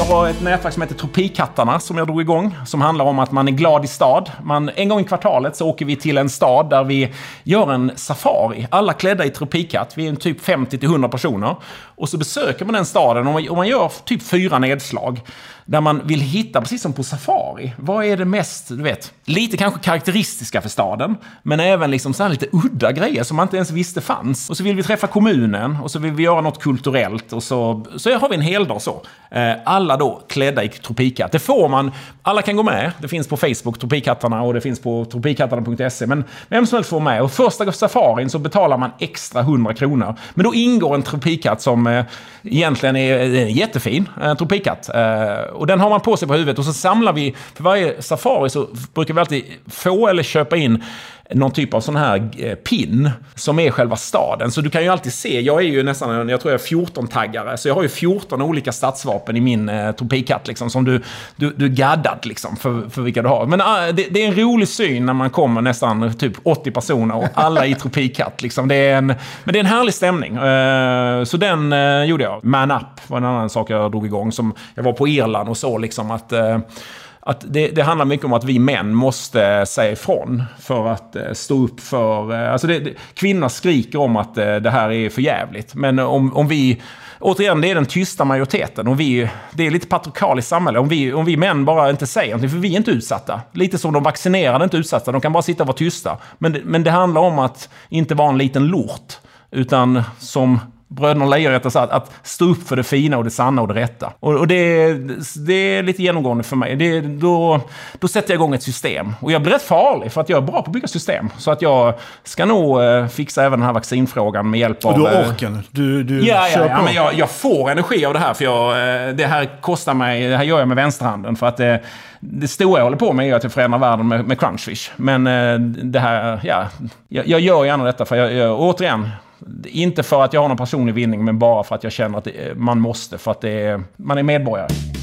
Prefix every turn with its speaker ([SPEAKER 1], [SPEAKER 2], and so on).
[SPEAKER 1] Jag har ett nätverk som heter Tropikattarna som jag drog igång. Som handlar om att man är glad i stad. Man, en gång i kvartalet så åker vi till en stad där vi gör en safari. Alla klädda i tropikatt. Vi är en typ 50-100 personer. Och så besöker man den staden och man, och man gör typ fyra nedslag. Där man vill hitta, precis som på safari, vad är det mest, du vet, lite kanske karaktäristiska för staden. Men även liksom så här lite udda grejer som man inte ens visste fanns. Och så vill vi träffa kommunen och så vill vi göra något kulturellt och så, så har vi en hel dag så. Eh, alla alla då klädda i tropikhatt. Det får man, alla kan gå med. Det finns på Facebook, Tropikhattarna, och det finns på tropikhattarna.se. Men vem som helst får med. Och första safarin så betalar man extra 100 kronor. Men då ingår en tropikhatt som eh, egentligen är, är jättefin. En tropikhatt. Eh, och den har man på sig på huvudet och så samlar vi, för varje safari så brukar vi alltid få eller köpa in någon typ av sån här eh, pin som är själva staden. Så du kan ju alltid se, jag är ju nästan, jag tror jag är 14-taggare, så jag har ju 14 olika stadsvapen i min eh, topikatt liksom, som du, du, du gaddat liksom för, för vilka du har. Men äh, det, det, är en rolig syn när man kommer nästan typ 80 personer och alla i tropikatt. Liksom. Det är en, men det är en härlig stämning. Uh, så den uh, gjorde jag. Man Up var en annan sak jag drog igång. Som jag var på Irland och så liksom att uh, att det, det, handlar mycket om att vi män måste säga ifrån för att eh, stå upp för... Eh, alltså det, det, kvinnor skriker om att eh, det här är för jävligt. Men om, om vi... Återigen, det är den tysta majoriteten. Om vi, det är lite patriarkaliskt samhälle. Om vi, om vi män bara inte säger någonting, för vi är inte utsatta. Lite som de vaccinerade inte utsatta, de kan bara sitta och vara tysta. Men, men det handlar om att inte vara en liten lort. Utan som Bröderna Lejonhjärta sa att, att stå upp för det fina och det sanna och det rätta. Och, och det, det är lite genomgående för mig. Det, då, då sätter jag igång ett system. Och jag blir rätt farlig för att jag är bra på att bygga system. Så att jag ska nog eh, fixa även den här vaccinfrågan med hjälp av...
[SPEAKER 2] Du har eh, orken? Du, du
[SPEAKER 1] ja, ja, ja, men jag, jag, får energi av det här. För jag, eh, det här kostar mig... Det här gör jag med vänsterhanden. För att det, det stora jag håller på med är att jag förändrar världen med, med crunchfish. Men det här, ja... Jag, jag gör gärna detta för jag, jag återigen inte för att jag har någon personlig vinning, men bara för att jag känner att man måste. För att det är, man är medborgare.